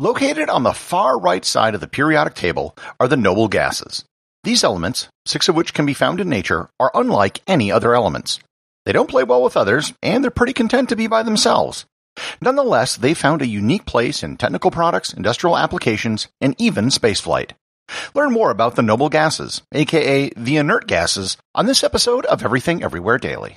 Located on the far right side of the periodic table are the noble gases. These elements, six of which can be found in nature, are unlike any other elements. They don't play well with others, and they're pretty content to be by themselves. Nonetheless, they found a unique place in technical products, industrial applications, and even spaceflight. Learn more about the noble gases, aka the inert gases, on this episode of Everything Everywhere Daily.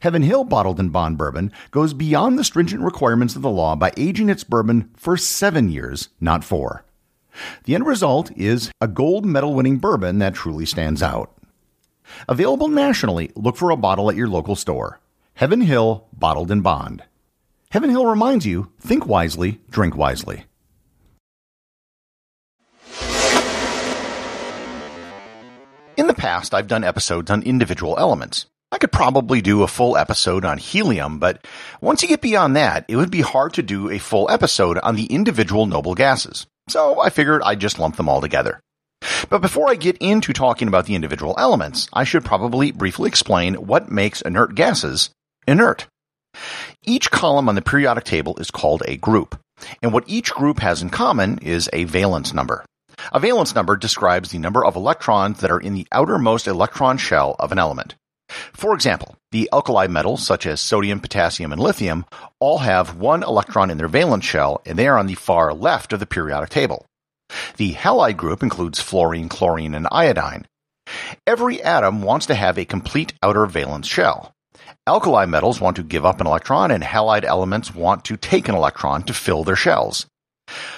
Heaven Hill Bottled in Bond Bourbon goes beyond the stringent requirements of the law by aging its bourbon for seven years, not four. The end result is a gold medal winning bourbon that truly stands out. Available nationally, look for a bottle at your local store. Heaven Hill Bottled in Bond. Heaven Hill reminds you think wisely, drink wisely. In the past, I've done episodes on individual elements. I could probably do a full episode on helium, but once you get beyond that, it would be hard to do a full episode on the individual noble gases. So I figured I'd just lump them all together. But before I get into talking about the individual elements, I should probably briefly explain what makes inert gases inert. Each column on the periodic table is called a group, and what each group has in common is a valence number. A valence number describes the number of electrons that are in the outermost electron shell of an element. For example, the alkali metals such as sodium, potassium, and lithium all have one electron in their valence shell and they are on the far left of the periodic table. The halide group includes fluorine, chlorine, and iodine. Every atom wants to have a complete outer valence shell. Alkali metals want to give up an electron and halide elements want to take an electron to fill their shells.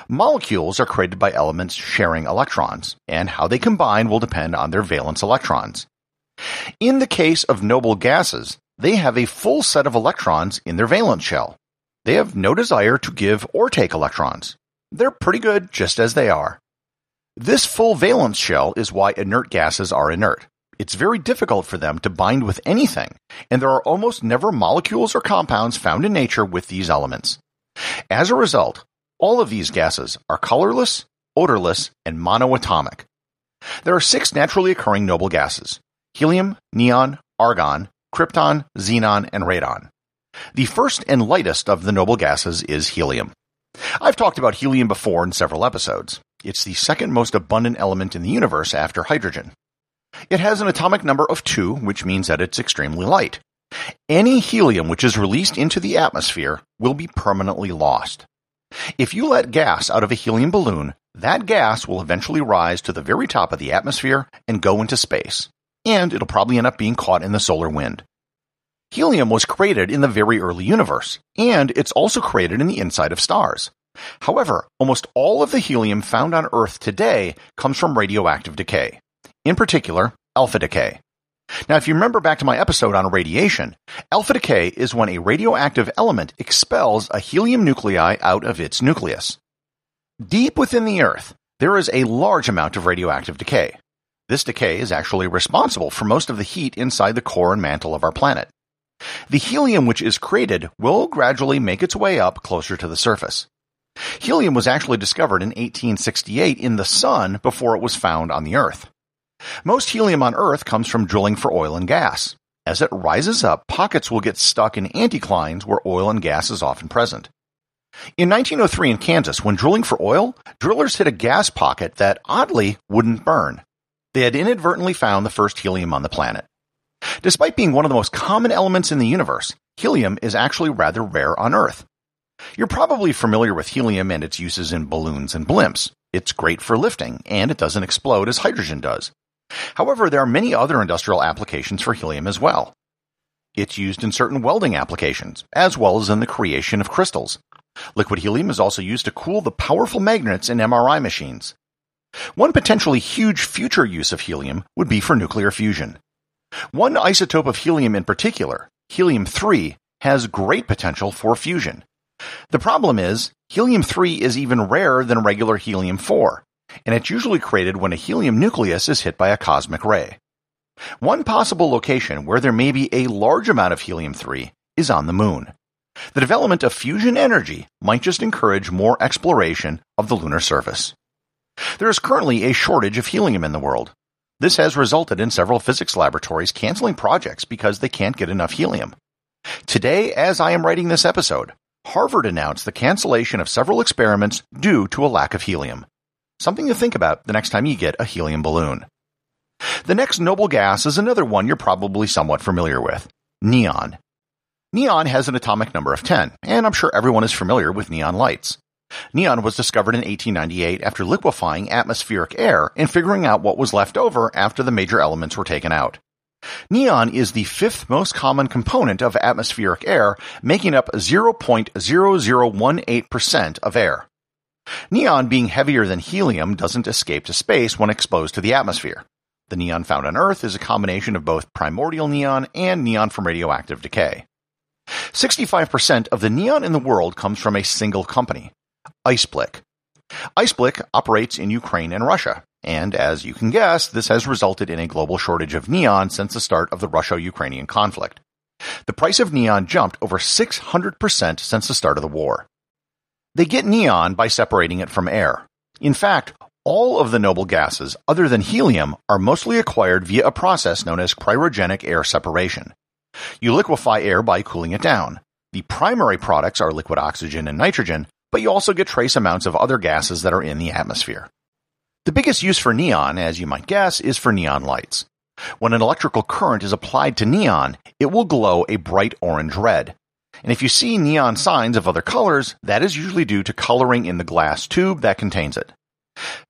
Molecules are created by elements sharing electrons, and how they combine will depend on their valence electrons. In the case of noble gases, they have a full set of electrons in their valence shell. They have no desire to give or take electrons. They're pretty good just as they are. This full valence shell is why inert gases are inert. It's very difficult for them to bind with anything, and there are almost never molecules or compounds found in nature with these elements. As a result, all of these gases are colorless, odorless, and monoatomic. There are six naturally occurring noble gases helium, neon, argon, krypton, xenon, and radon. The first and lightest of the noble gases is helium. I've talked about helium before in several episodes. It's the second most abundant element in the universe after hydrogen. It has an atomic number of 2, which means that it's extremely light. Any helium which is released into the atmosphere will be permanently lost. If you let gas out of a helium balloon, that gas will eventually rise to the very top of the atmosphere and go into space and it'll probably end up being caught in the solar wind. Helium was created in the very early universe, and it's also created in the inside of stars. However, almost all of the helium found on Earth today comes from radioactive decay. In particular, alpha decay. Now, if you remember back to my episode on radiation, alpha decay is when a radioactive element expels a helium nuclei out of its nucleus. Deep within the Earth, there is a large amount of radioactive decay. This decay is actually responsible for most of the heat inside the core and mantle of our planet. The helium which is created will gradually make its way up closer to the surface. Helium was actually discovered in 1868 in the sun before it was found on the Earth. Most helium on Earth comes from drilling for oil and gas. As it rises up, pockets will get stuck in anticlines where oil and gas is often present. In 1903 in Kansas, when drilling for oil, drillers hit a gas pocket that oddly wouldn't burn. They had inadvertently found the first helium on the planet. Despite being one of the most common elements in the universe, helium is actually rather rare on Earth. You're probably familiar with helium and its uses in balloons and blimps. It's great for lifting, and it doesn't explode as hydrogen does. However, there are many other industrial applications for helium as well. It's used in certain welding applications, as well as in the creation of crystals. Liquid helium is also used to cool the powerful magnets in MRI machines. One potentially huge future use of helium would be for nuclear fusion. One isotope of helium in particular, helium-3, has great potential for fusion. The problem is, helium-3 is even rarer than regular helium-4, and it's usually created when a helium nucleus is hit by a cosmic ray. One possible location where there may be a large amount of helium-3 is on the moon. The development of fusion energy might just encourage more exploration of the lunar surface. There is currently a shortage of helium in the world. This has resulted in several physics laboratories canceling projects because they can't get enough helium. Today, as I am writing this episode, Harvard announced the cancellation of several experiments due to a lack of helium. Something to think about the next time you get a helium balloon. The next noble gas is another one you're probably somewhat familiar with neon. Neon has an atomic number of 10, and I'm sure everyone is familiar with neon lights. Neon was discovered in 1898 after liquefying atmospheric air and figuring out what was left over after the major elements were taken out. Neon is the fifth most common component of atmospheric air, making up 0.0018% of air. Neon being heavier than helium doesn't escape to space when exposed to the atmosphere. The neon found on Earth is a combination of both primordial neon and neon from radioactive decay. 65% of the neon in the world comes from a single company, Iceblick. Iceblick operates in Ukraine and Russia, and as you can guess, this has resulted in a global shortage of neon since the start of the Russia-Ukrainian conflict. The price of neon jumped over 600% since the start of the war. They get neon by separating it from air. In fact, all of the noble gases, other than helium, are mostly acquired via a process known as cryogenic air separation. You liquefy air by cooling it down. The primary products are liquid oxygen and nitrogen, but you also get trace amounts of other gases that are in the atmosphere. The biggest use for neon, as you might guess, is for neon lights. When an electrical current is applied to neon, it will glow a bright orange red. And if you see neon signs of other colors, that is usually due to coloring in the glass tube that contains it.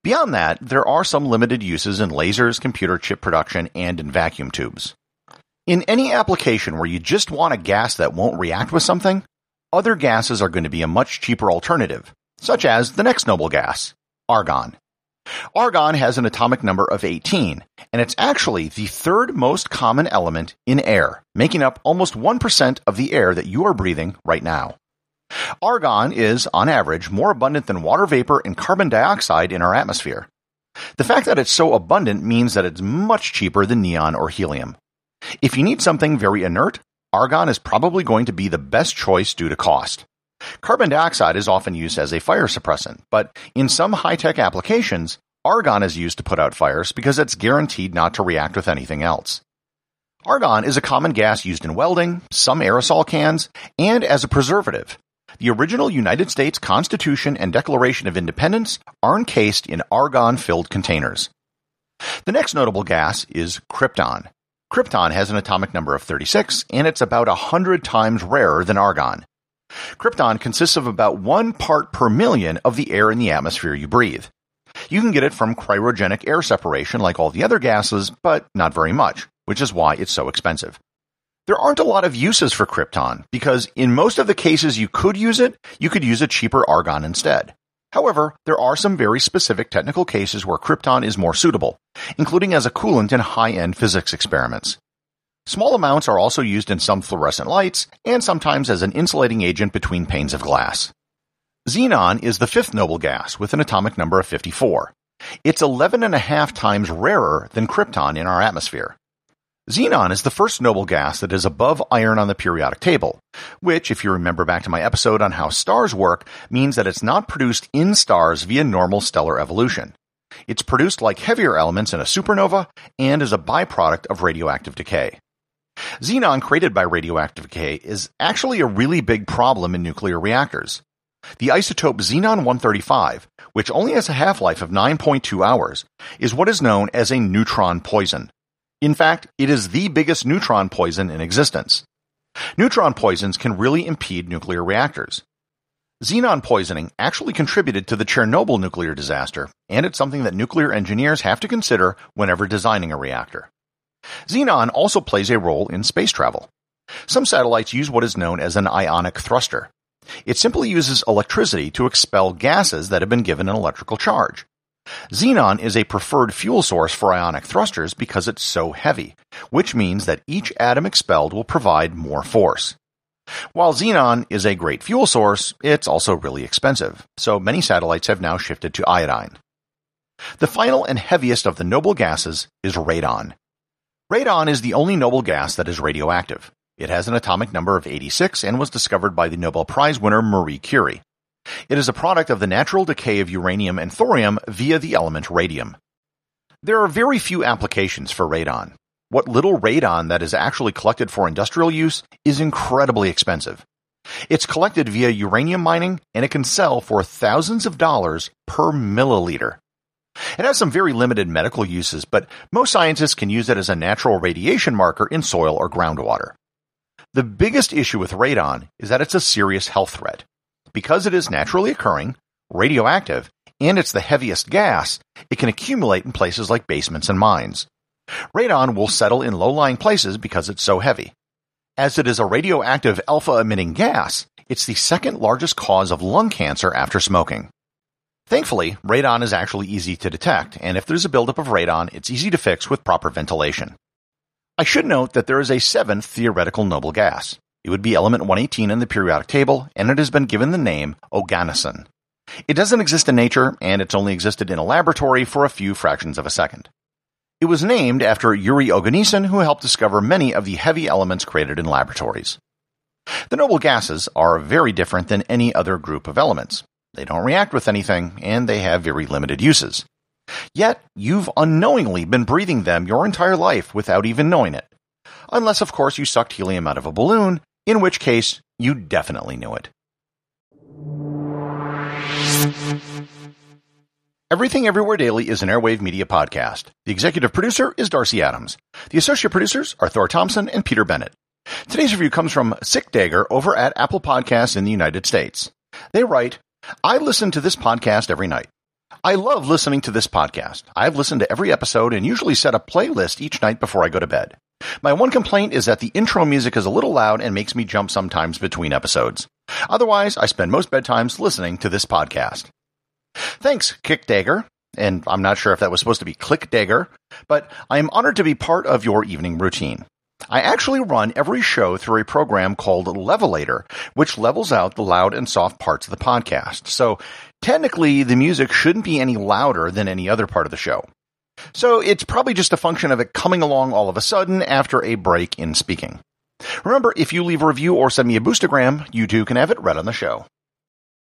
Beyond that, there are some limited uses in lasers, computer chip production, and in vacuum tubes. In any application where you just want a gas that won't react with something, other gases are going to be a much cheaper alternative, such as the next noble gas, argon. Argon has an atomic number of 18, and it's actually the third most common element in air, making up almost 1% of the air that you are breathing right now. Argon is, on average, more abundant than water vapor and carbon dioxide in our atmosphere. The fact that it's so abundant means that it's much cheaper than neon or helium. If you need something very inert, argon is probably going to be the best choice due to cost. Carbon dioxide is often used as a fire suppressant, but in some high-tech applications, argon is used to put out fires because it's guaranteed not to react with anything else. Argon is a common gas used in welding, some aerosol cans, and as a preservative. The original United States Constitution and Declaration of Independence are encased in argon-filled containers. The next notable gas is krypton. Krypton has an atomic number of 36, and it's about 100 times rarer than argon. Krypton consists of about one part per million of the air in the atmosphere you breathe. You can get it from cryogenic air separation like all the other gases, but not very much, which is why it's so expensive. There aren't a lot of uses for krypton because in most of the cases you could use it, you could use a cheaper argon instead. However, there are some very specific technical cases where krypton is more suitable, including as a coolant in high-end physics experiments. Small amounts are also used in some fluorescent lights and sometimes as an insulating agent between panes of glass. Xenon is the fifth noble gas with an atomic number of 54. It's 11 and a half times rarer than krypton in our atmosphere. Xenon is the first noble gas that is above iron on the periodic table, which, if you remember back to my episode on how stars work, means that it's not produced in stars via normal stellar evolution. It's produced like heavier elements in a supernova and is a byproduct of radioactive decay. Xenon created by radioactive decay is actually a really big problem in nuclear reactors. The isotope xenon-135, which only has a half-life of 9.2 hours, is what is known as a neutron poison. In fact, it is the biggest neutron poison in existence. Neutron poisons can really impede nuclear reactors. Xenon poisoning actually contributed to the Chernobyl nuclear disaster, and it's something that nuclear engineers have to consider whenever designing a reactor. Xenon also plays a role in space travel. Some satellites use what is known as an ionic thruster. It simply uses electricity to expel gases that have been given an electrical charge. Xenon is a preferred fuel source for ionic thrusters because it's so heavy, which means that each atom expelled will provide more force. While xenon is a great fuel source, it's also really expensive, so many satellites have now shifted to iodine. The final and heaviest of the noble gases is radon. Radon is the only noble gas that is radioactive. It has an atomic number of 86 and was discovered by the Nobel Prize winner Marie Curie. It is a product of the natural decay of uranium and thorium via the element radium. There are very few applications for radon. What little radon that is actually collected for industrial use is incredibly expensive. It's collected via uranium mining and it can sell for thousands of dollars per milliliter. It has some very limited medical uses, but most scientists can use it as a natural radiation marker in soil or groundwater. The biggest issue with radon is that it's a serious health threat. Because it is naturally occurring, radioactive, and it's the heaviest gas, it can accumulate in places like basements and mines. Radon will settle in low-lying places because it's so heavy. As it is a radioactive alpha-emitting gas, it's the second largest cause of lung cancer after smoking. Thankfully, radon is actually easy to detect, and if there's a buildup of radon, it's easy to fix with proper ventilation. I should note that there is a seventh theoretical noble gas. It would be element 118 in the periodic table, and it has been given the name oganesson. It doesn't exist in nature, and it's only existed in a laboratory for a few fractions of a second. It was named after Yuri Oganessian, who helped discover many of the heavy elements created in laboratories. The noble gases are very different than any other group of elements. They don't react with anything, and they have very limited uses. Yet, you've unknowingly been breathing them your entire life without even knowing it. Unless, of course, you sucked helium out of a balloon in which case you definitely knew it. Everything Everywhere Daily is an Airwave Media podcast. The executive producer is Darcy Adams. The associate producers are Thor Thompson and Peter Bennett. Today's review comes from Sick Dagger over at Apple Podcasts in the United States. They write, I listen to this podcast every night. I love listening to this podcast. I've listened to every episode and usually set a playlist each night before I go to bed. My one complaint is that the intro music is a little loud and makes me jump sometimes between episodes. Otherwise, I spend most bedtimes listening to this podcast. Thanks, Kick Dagger. And I'm not sure if that was supposed to be Click Dagger, but I am honored to be part of your evening routine. I actually run every show through a program called Levelator, which levels out the loud and soft parts of the podcast. So technically, the music shouldn't be any louder than any other part of the show. So it's probably just a function of it coming along all of a sudden after a break in speaking. Remember, if you leave a review or send me a boostagram, you too can have it read on the show.